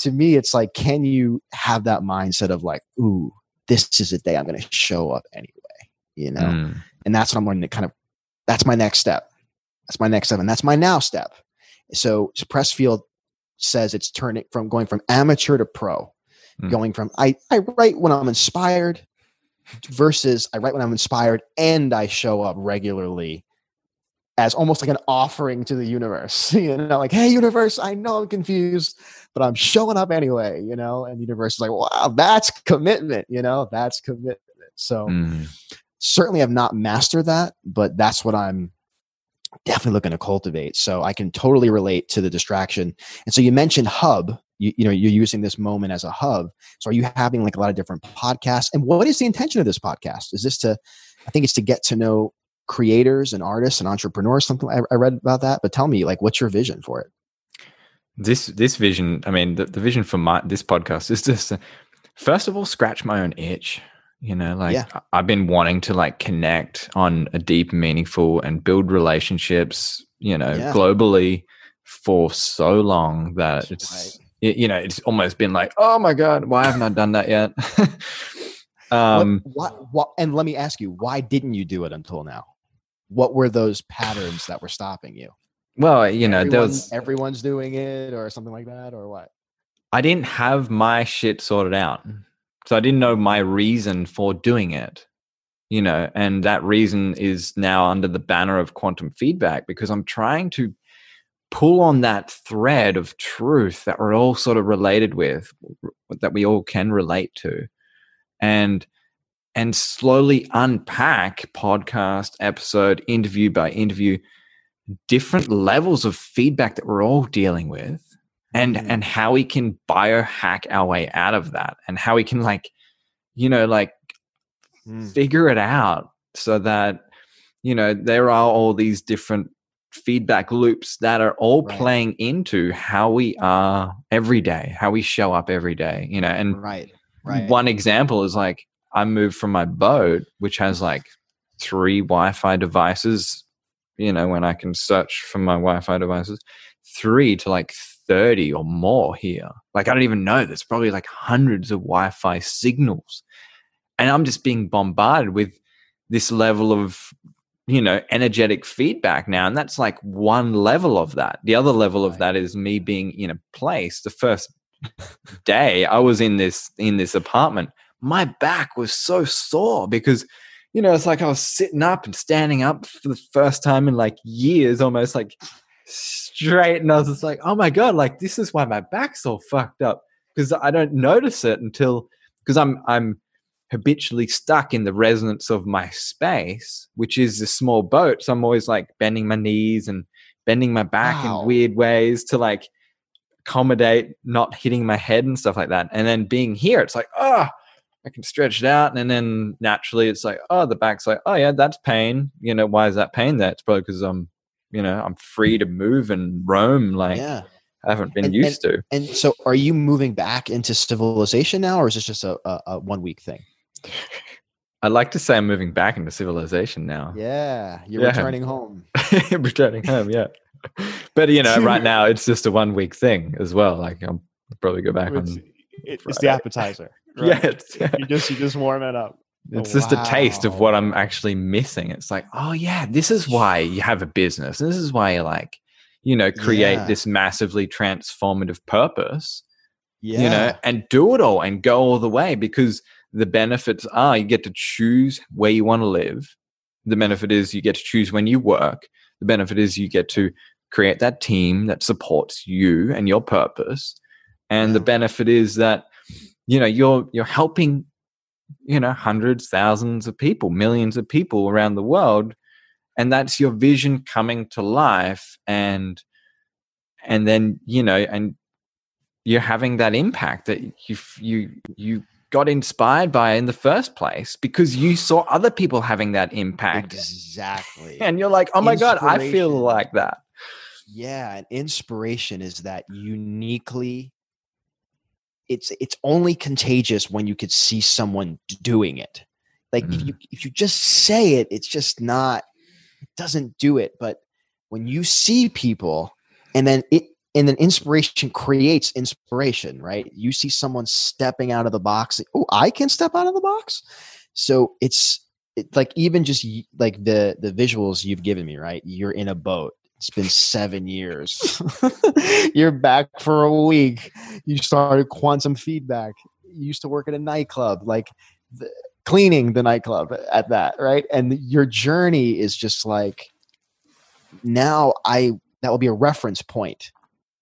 To me, it's like, can you have that mindset of like, ooh, this is a day I'm going to show up anyway, you know? Mm. and that's what I'm going to kind of that's my next step. That's my next step, and that's my now step. So Pressfield says it's turning from going from amateur to pro, Mm. going from I I write when I'm inspired versus I write when I'm inspired and I show up regularly as almost like an offering to the universe. You know, like, hey universe, I know I'm confused, but I'm showing up anyway, you know, and the universe is like, wow, that's commitment, you know, that's commitment. So Mm. certainly have not mastered that, but that's what I'm definitely looking to cultivate. So I can totally relate to the distraction. And so you mentioned hub. You, you know, you're using this moment as a hub. So are you having like a lot of different podcasts? And what is the intention of this podcast? Is this to, I think it's to get to know creators and artists and entrepreneurs. Something I, I read about that. But tell me, like, what's your vision for it? This this vision, I mean, the, the vision for my this podcast is just uh, first of all scratch my own itch. You know, like Yeah. I've been wanting to like connect on a deep, meaningful, and build relationships. You know, Yeah. globally for so long that it's Right. You know it's almost been like, oh my god, why haven't I done that yet? um, what, what, what, and let me ask you, why didn't you do it until now? What were those patterns that were stopping you? well, you know, there Everyone- was everyone's doing it, or something like that, or what? I didn't have my shit sorted out. So I didn't know my reason for doing it. You know, and that reason is now under the banner of quantum feedback because I'm trying to pull on that thread of truth that we're all sort of related with, that we all can relate to. And and slowly unpack podcast episode interview by interview different levels of feedback that we're all dealing with and Mhm. and how we can biohack our way out of that and how we can like you know like Mm. figure it out so that you know there are all these different feedback loops that are all Right. playing into how we are every day how we show up every day you know and Right, right. one example is like I moved from my boat, which has like three Wi-Fi devices. You know, when I can search for my Wi-Fi devices, three to like thirty or more here. Like I don't even know. There's probably like hundreds of Wi-Fi signals, and I'm just being bombarded with this level of you know energetic feedback now and that's like one level of that. The other level of that is me being in a place the first day I was in this in this apartment, my back was so sore because you know it's like I was sitting up and standing up for the first time in like years, almost like straight, and I was just like, oh my god, like this is why my back's all fucked up. Because I don't notice it until because I'm I'm habitually stuck in the resonance of my space, which is a small boat. So I'm always like bending my knees and bending my back Wow. in weird ways to like accommodate not hitting my head and stuff like that. And then being here, it's like, oh, I can stretch it out. And then naturally it's like, oh, the back's like, oh yeah, that's pain. You know, why is that pain there? It's probably because I'm, you know, I'm free to move and roam like yeah. I haven't been And- used to. And so, are you moving back into civilization now, or is this just a, a, a one week thing? I'd like to say I'm moving back into civilization now. Yeah, you're Yeah. returning home. Returning home, yeah. But you know, right now it's just a one week thing as well. Like I'll probably go back on. it's Friday. appetizer. Yeah, it's, you just you just warm it up. Oh, it's just a taste of what I'm actually missing. It's like, oh yeah, this is why you have a business. This is why you like, you know, create Yeah. this massively transformative purpose. Yeah, You know, and do it all and go all the way because the benefits are you get to choose where you want to live. The benefit is you get to choose when you work. The benefit is you get to create that team that supports you and your purpose. And the mm-hmm. benefit is that you know you're you're helping you know hundreds thousands of people millions of people around the world and that's your vision coming to life and and then you know and you're having that impact that you you you got inspired by in the first place because you saw other people having that impact exactly. and you're like oh my god i feel like that yeah, and inspiration is that uniquely. It's it's only contagious when you could see someone doing it. Like if Mm. you if you just say it, it's just not. It doesn't do it. But when you see people, and then it and then inspiration creates inspiration, right? You see someone stepping out of the box. Oh, I can step out of the box. So it's it, like even just like the the visuals you've given me, right? You're in a boat. It's been seven years. You're back for a week. You started quantum feedback. You used to work at a nightclub, like the, cleaning the nightclub at that, right? And your journey is just like now I that will be a reference point.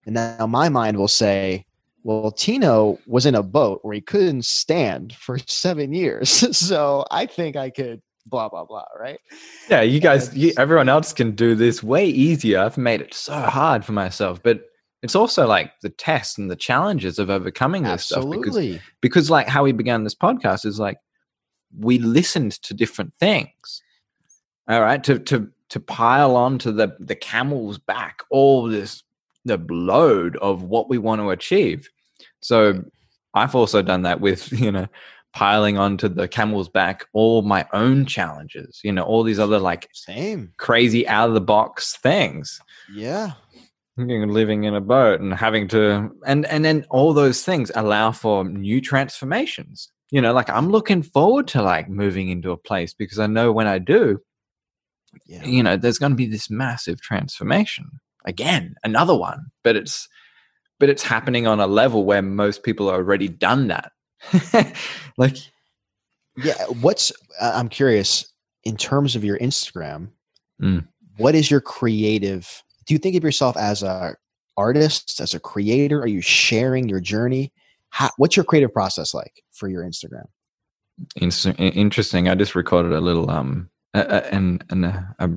And now my mind will say, well, Tino was in a boat where he couldn't stand for seven years. so I think I could blah blah blah, right? yeah you guys you, everyone else can do this way easier i've made it so hard for myself but it's also like the tests and the challenges of overcoming this stuff because Absolutely. because like how we began this podcast is like we listened to different things All right, to to to pile onto the the camel's back all this the load of what we want to achieve. So I've also done that with you know piling onto the camel's back all my own challenges. You know all these other like Same. crazy out of the box things. Yeah. Living in a boat and having to and and then all those things allow for new transformations you know like i'm looking forward to like moving into a place because i know when i do Yeah. you know there's going to be this massive transformation again another one but it's but it's happening on a level where most people have already done that like Yeah. What's uh, I'm curious in terms of your Instagram. Mm. What is your creative? Do you think of yourself as a artist, as a creator? Are you sharing your journey? How, what's your creative process like for your Instagram? Inter- interesting. I just recorded a little um a, a, an, an, a, a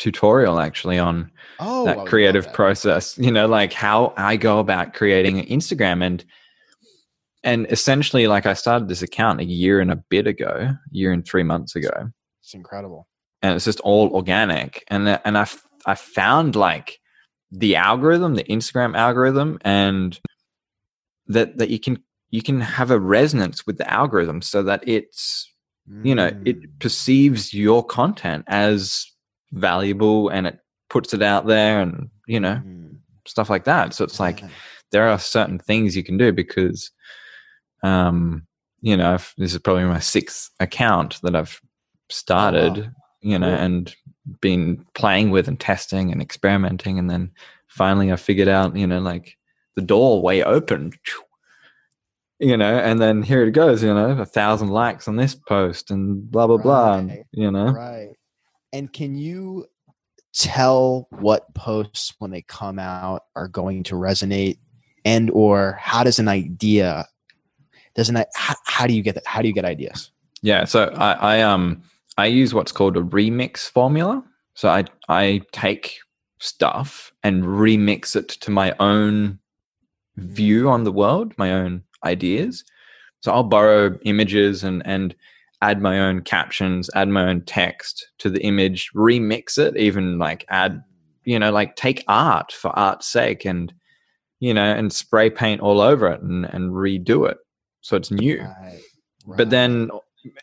tutorial actually on Oh, that creative that. process. You know, like how I go about creating an Instagram and and essentially like I started this account a year and a bit ago, year and three months ago, It's incredible. and it's just all organic. And and I I found like the algorithm, the Instagram algorithm, and that that you can you can have a resonance with the algorithm so that it's you know Mm. it perceives your content as valuable and it puts it out there and you know Mm. stuff like that. So it's like there are certain things you can do because um you know this is probably my sixth account that i've started you know and been playing with and testing and experimenting and then finally i figured out you know like the doorway opened you know and then here it goes you know a thousand likes on this post and blah blah blah and, you know. Right. And can you tell what posts when they come out are going to resonate and or how does an idea doesn't how, how do you get that how do you get ideas Yeah, so I, I um I use what's called a remix formula. So I I take stuff and remix it to my own view on the world, my own ideas. So I'll borrow images and and add my own captions, add my own text to the image, remix it, even like add, you know, like take art for art's sake and you know, and spray paint all over it and, and redo it. So it's new right, but then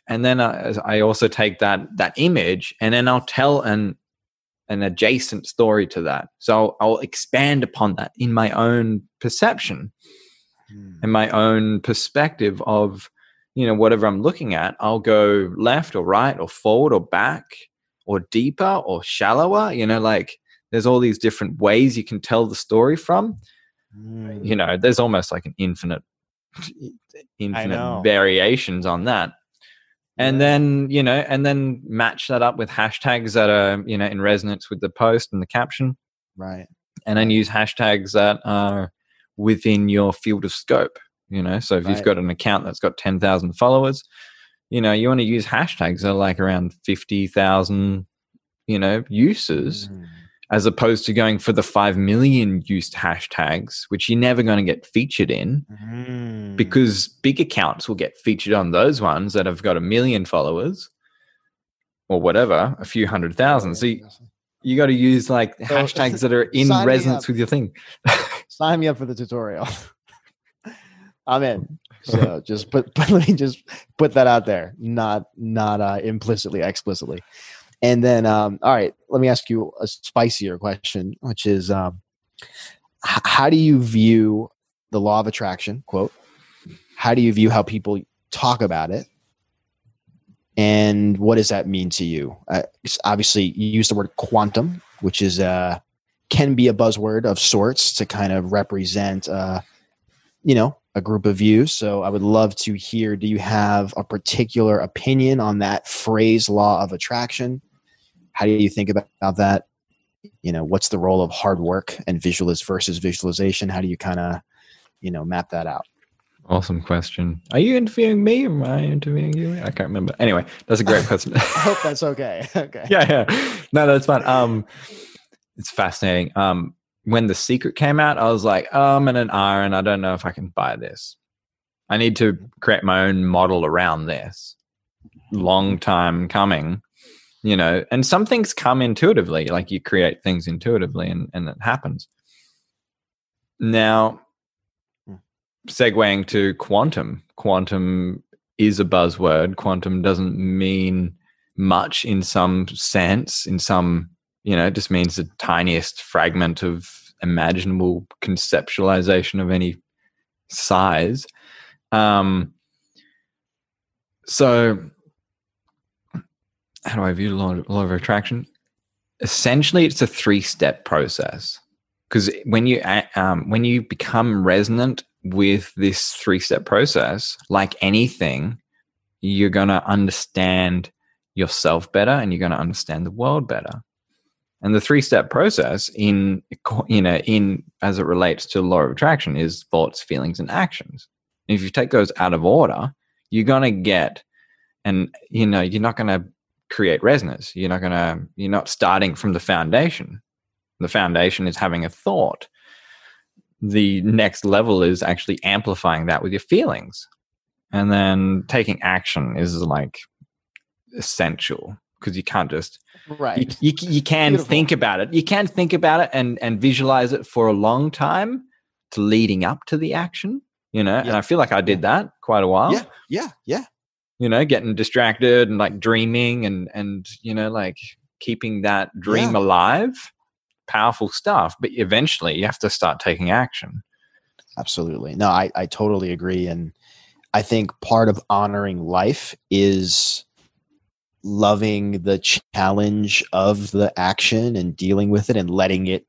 and then I, I also take that that image and then I'll tell an an adjacent story to that so I'll, I'll expand upon that in my own perception Hmm. and my own perspective of you know whatever i'm looking at i'll go left or right or forward or back or deeper or shallower you know like there's all these different ways you can tell the story from. Hmm. you know there's almost like an infinite infinite variations on that. And then you know and then match that up with hashtags that are you know in resonance with the post and the caption. Right. And then use hashtags that are within your field of scope you know so if Right. you've got an account that's got 10,000 followers you know you want to use hashtags that are like around 50,000 you know uses Hmm. as opposed to going for the 5 million used hashtags which you're never going to get featured in Hmm. because big accounts will get featured on those ones that have got a million followers or whatever, a few hundred thousand. So you, you got to use like So, hashtags that are in resonance with your thing. sign me up for the tutorial i'm in. So just put, put let me just put that out there. Not not uh implicitly explicitly. And then um all right let me ask you a spicier question which is um h- how do you view the law of attraction quote? How do you view how people talk about it? And what does that mean to you? Uh, obviously you use the word quantum which is uh can be a buzzword of sorts to kind of represent uh you know a group of you. so i would love to hear do you have a particular opinion on that phrase law of attraction how do you think about, about that you know what's the role of hard work and visualiz versus visualization how do you kind of you know map that out Awesome question. Are you interviewing me or am I interviewing you? I can't remember. Anyway, that's a great question. i hope that's okay okay yeah, yeah. No, that's fine. Um, it's fascinating. Um, when the secret came out, I was like, oh, I'm in an iron. I don't know if I can buy this. I need to create my own model around this. Long time coming. you know and some things come intuitively like you create things intuitively and and it happens now Hmm. segueing to quantum quantum is a buzzword quantum doesn't mean much in some sense in some you know it just means the tiniest fragment of imaginable conceptualization of any size um so how do I view law, law of attraction? Essentially, it's a three-step process because when you um, when you become resonant with this three-step process, like anything, you're going to understand yourself better, and you're going to understand the world better. And the three-step process, in you know, in as it relates to law of attraction, is thoughts, feelings, and actions. And if you take those out of order, you're to get, and you know, you're not to create resonance. You're not to, you're not starting from the foundation. The foundation is having a thought. The next level is actually amplifying that with your feelings. And then taking action is like essential because you can't just, Right. you, you, you can Beautiful. think about it. You can think about it and, and visualize it for a long time to leading up to the action, you know, and I feel like I did that quite a while yeah. Yeah. Yeah. you know getting distracted and like dreaming and and you know like keeping that dream Yeah. alive powerful stuff but eventually you have to start taking action Absolutely. No, I, I totally agree. And I think part of honoring life is loving the challenge of the action and dealing with it and letting it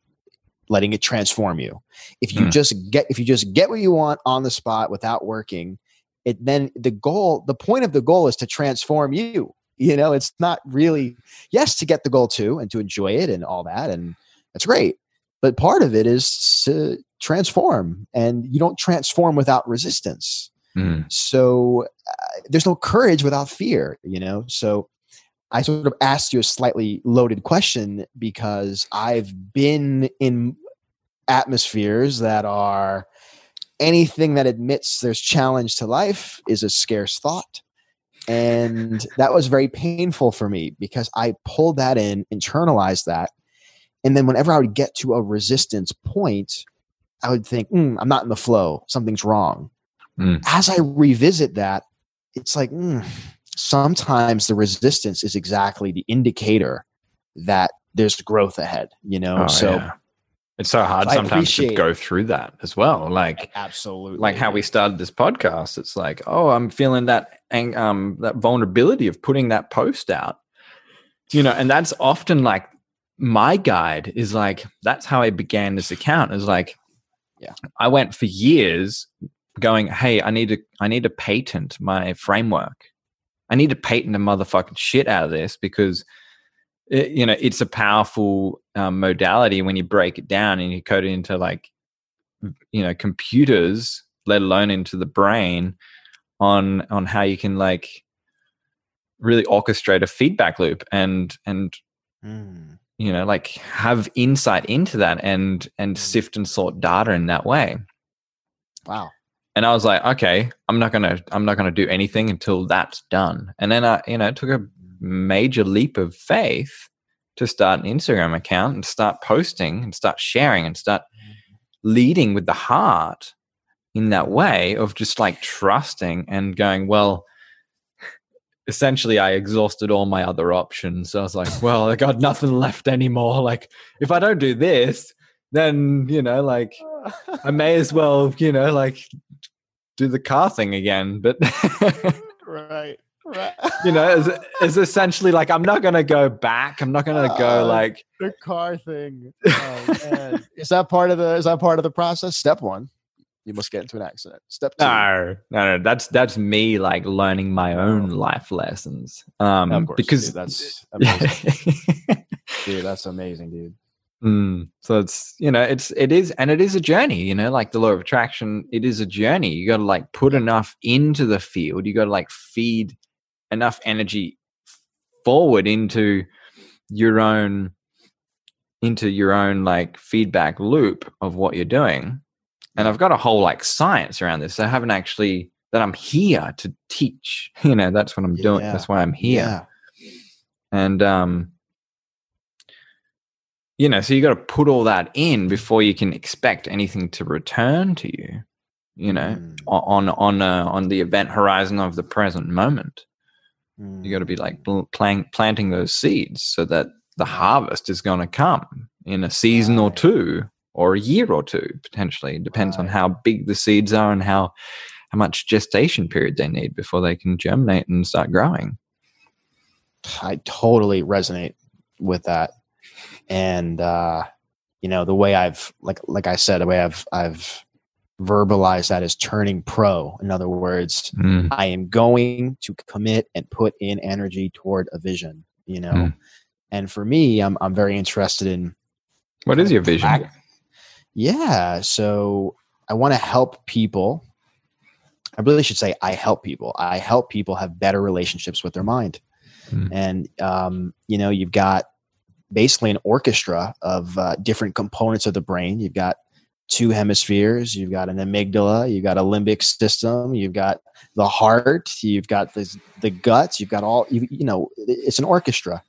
letting it transform you. If you Mm. just get if you just get what you want on the spot without working, it then the goal, the point of the goal is to transform you. You know, it's not really yes to get the goal too and to enjoy it and all that and that's great. But part of it is to transform and you don't transform without resistance Mm. so uh, there's no courage without fear you know so i sort of asked you a slightly loaded question because i've been in atmospheres that are anything that admits there's challenge to life is a scarce thought. And that was very painful for me because i pulled that in internalized that. And then whenever i would get to a resistance point i would think "Hmm, i'm not in the flow. Something's wrong. Mm. as i revisit that it's like mm, sometimes the resistance is exactly the indicator that there's growth ahead you know Oh, so yeah. it's so hard sometimes to go through that as well like absolutely like how we started this podcast it's like oh i'm feeling that ang- um that vulnerability of putting that post out you know and that's often like my guide is like that's how i began this account is like Yeah. i went for years going hey i need to i need to patent my framework i need to patent the motherfucking shit out of this because it, you know it's a powerful um, modality when you break it down and you code it into like you know computers let alone into the brain on on how you can like really orchestrate a feedback loop and and Mm, you know like have insight into that and and Mm. sift and sort data in that way. Wow and i was like okay i'm not gonna i'm not gonna do anything until that's done. And then i you know took a major leap of faith to start an instagram account and start posting and start sharing and start leading with the heart in that way of just like trusting and going well essentially i exhausted all my other options. So i was like well i got nothing left anymore. Like if i don't do this then you know like i may as well you know like do the car thing again but right right. you know it's, it's essentially like i'm not gonna go back. I'm not gonna go Uh, like the car thing. Oh, man. is that part of the is that part of the process? Step one. You must get into an accident. Step two. No, no, no. That's that's me like learning my own life lessons. Um, of course because dude, that's amazing. Dude that's amazing dude Mm, so it's you know it's it is and it is a journey. You know, like the law of attraction, it is a journey. You got to like put enough into the field. You got to like feed enough energy forward into your own into your own like feedback loop of what you're doing. And I've got a whole like science around this. I haven't actually that I'm here to teach. You know, that's what I'm doing. That's why I'm here. yeah and um, you know, so you got to put all that in before you can expect anything to return to you. You know, mm. on on uh, on the event horizon of the present moment, mm. you got to be like plant, planting those seeds so that the harvest is going to come in a season right. or two or a year or two potentially. It depends right. on how big the seeds are and how how much gestation period they need before they can germinate and start growing. I totally resonate with that. And uh, you know, the way I've like like I said, the way I've I've verbalized that is turning pro. In other words, mm. I am going to commit and put in energy toward a vision, you know. Mm. And for me, I'm I'm very interested in what is your vision? yeah, so I want to help people I really should say I help people. I help people have better relationships with their mind. Mm. And um, you know, you've got basically an orchestra of uh, different components of the brain. You've got two hemispheres. You've got an amygdala. You've got a limbic system. You've got the heart. You've got the the guts. You've got all. You, you know, it's an orchestra.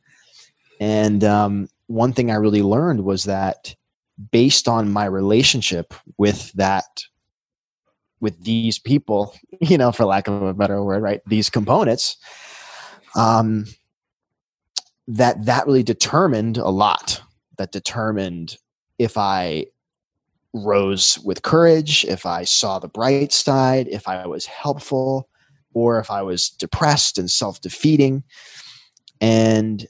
And um, one thing I really learned was that based on my relationship with that with these people, you know, for lack of a better word, right? These components, um, that that really determined a lot. That determined if I rose with courage, if I saw the bright side, if I was helpful, or if I was depressed and self defeating. And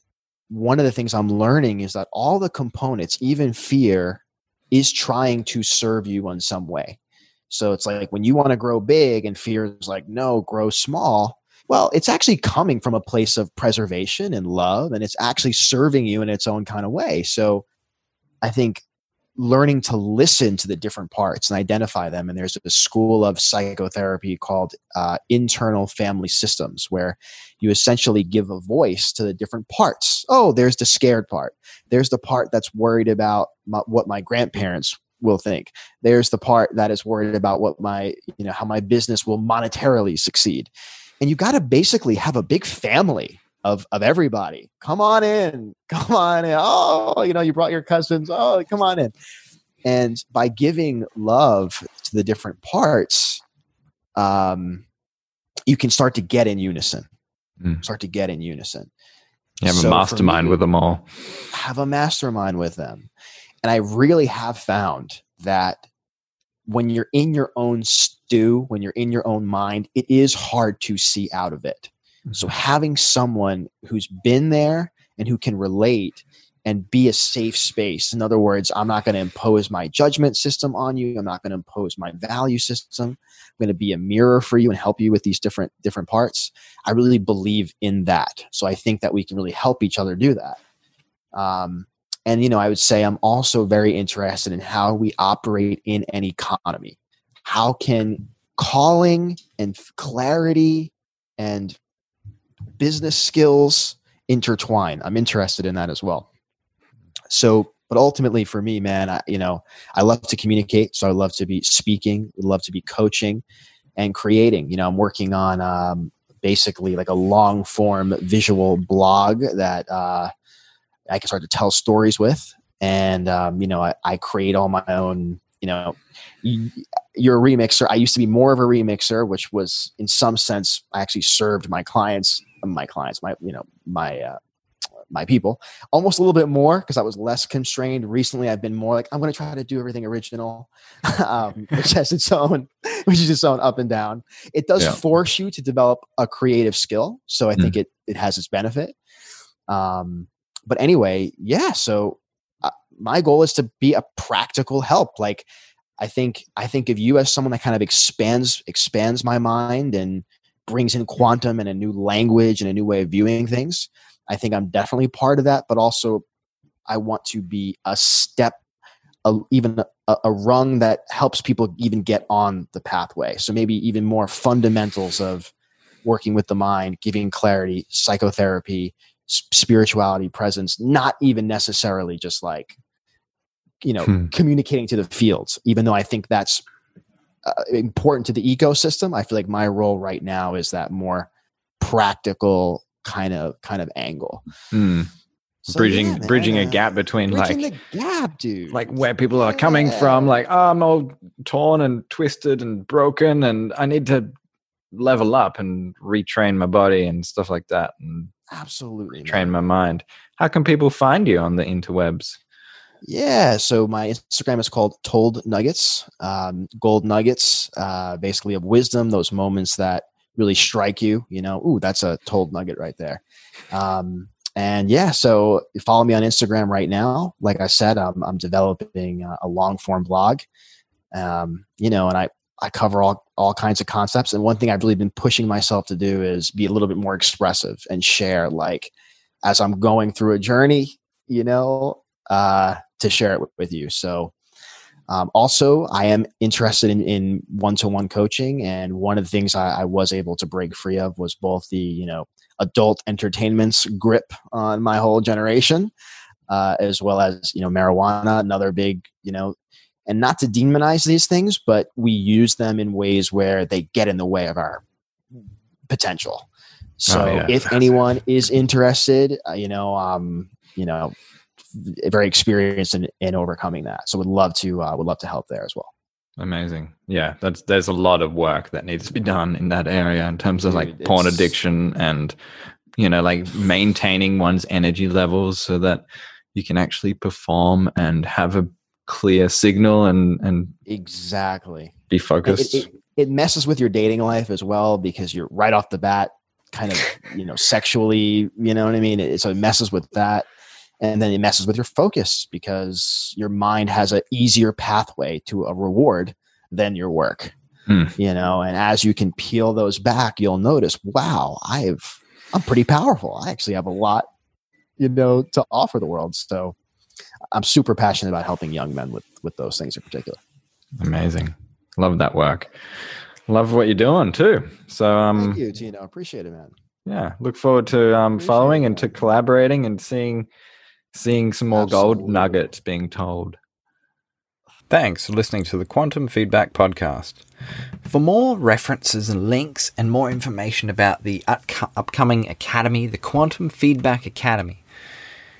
one of the things I'm learning is that all the components, even fear, is trying to serve you in some way. So it's like when you want to grow big and fear is like, no, grow small. Well, it's actually coming from a place of preservation and love, and it's actually serving you in its own kind of way. So I think learning to listen to the different parts and identify them. And there's a school of psychotherapy called uh, internal family systems, where you essentially give a voice to the different parts. Oh, there's the scared part. There's the part that's worried about my, what my grandparents will think. There's the part that is worried about what my, you know, how my business will monetarily succeed. And you got to basically have a big family of of everybody. Come on in. Come on in. Oh, you know, you brought your cousins. Oh, come on in. And by giving love to the different parts, um, you can start to get in unison. Mm. Start to get in unison. You have so a mastermind me, with them all. Have a mastermind with them. And I really have found that when you're in your own stew, when you're in your own mind, it is hard to see out of it. So mm-hmm. having someone who's been there and who can relate and be a safe space. In other words, I'm not going to impose my judgment system on you. I'm not going to impose my value system. I'm going to be a mirror for you and help you with these different different parts. I really believe in that. So I think that we can really help each other do that. Um, and you know, I would say I'm also very interested in how we operate in an economy. How can calling and clarity and business skills intertwine? I'm interested in that as well. So, but ultimately for me, man, I, you know, I love to communicate. So I love to be speaking, love to be coaching and creating. You know, I'm working on um, basically like a long form visual blog that uh, I can start to tell stories with. And, um, you know, I, I create all my own, you know, you're a remixer. I used to be more of a remixer, which was in some sense, I actually served my clients, my clients, my, you know, my, uh, my people almost a little bit more because I was less constrained. Recently, I've been more like I'm going to try to do everything original, um, which has its own, which is its own up and down. It does yeah. force you to develop a creative skill, so I mm. think it it has its benefit. Um, but anyway, yeah. So uh, my goal is to be a practical help. Like I think I think of you as someone that kind of expands expands my mind and brings in quantum and a new language and a new way of viewing things. I think I'm definitely part of that, but also I want to be a step, a, even a, a rung that helps people even get on the pathway. So maybe even more fundamentals of working with the mind, giving clarity, psychotherapy, spirituality presence not even necessarily just like you know hmm. communicating to the fields even though i think that's uh, important to the ecosystem i feel like my role right now is that more practical kind of kind of angle. Mm. So, bridging yeah, bridging a gap between bridging like the gap, dude. like where people are coming from like oh, i'm all torn and twisted and broken and i need to level up and retrain my body and stuff like that and absolutely train my mind how can people find you on the interwebs Yeah, so my Instagram is called Told Nuggets, um, gold nuggets, uh, basically of wisdom, those moments that really strike you. You know, ooh, that's a told nugget right there. Um, and yeah, so follow me on Instagram right now. Like I said, I'm, I'm developing a, a long form blog. Um, you know, and I I cover all all kinds of concepts. And one thing I've really been pushing myself to do is be a little bit more expressive and share, like as I'm going through a journey. You know, uh, to share it with, you. So, um, also, I am interested in, in one-to-one coaching, and one of the things I, I was able to break free of was both the you know adult entertainment's grip on my whole generation, uh, as well as you know marijuana, another big you know, and not to demonize these things, but we use them in ways where they get in the way of our potential. So, yeah. if anyone is interested, uh, you know, um, you know, very experienced in, in overcoming that. So would love to uh, would love to help there as well. amazing yeah that's there's a lot of work that needs to be done in that area in terms of like Dude, porn addiction and you know like maintaining one's energy levels so that you can actually perform and have a clear signal and and Exactly. be focused it, it messes with your dating life as well because you're right off the bat kind of you know sexually you know what I mean. It, so it messes with that, and then it messes with your focus because your mind has an easier pathway to a reward than your work. Hmm. You know, and as you can peel those back, you'll notice, wow, I've I'm pretty powerful. I actually have a lot, you know, to offer the world. So I'm super passionate about helping young men with with those things in particular. amazing love that work love what you're doing too so um Thank you, Tino. Appreciate it, man. yeah look forward to um Appreciate following and to collaborating and seeing seeing some more gold nuggets being told Thanks for listening to the Quantum Feedback Podcast. For more references and links and more information about the upco- upcoming academy, the Quantum Feedback Academy,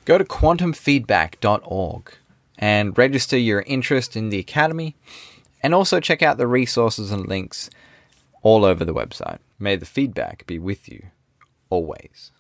go to quantumfeedback.org and register your interest in the academy and also check out the resources and links all over the website. May the feedback be with you always.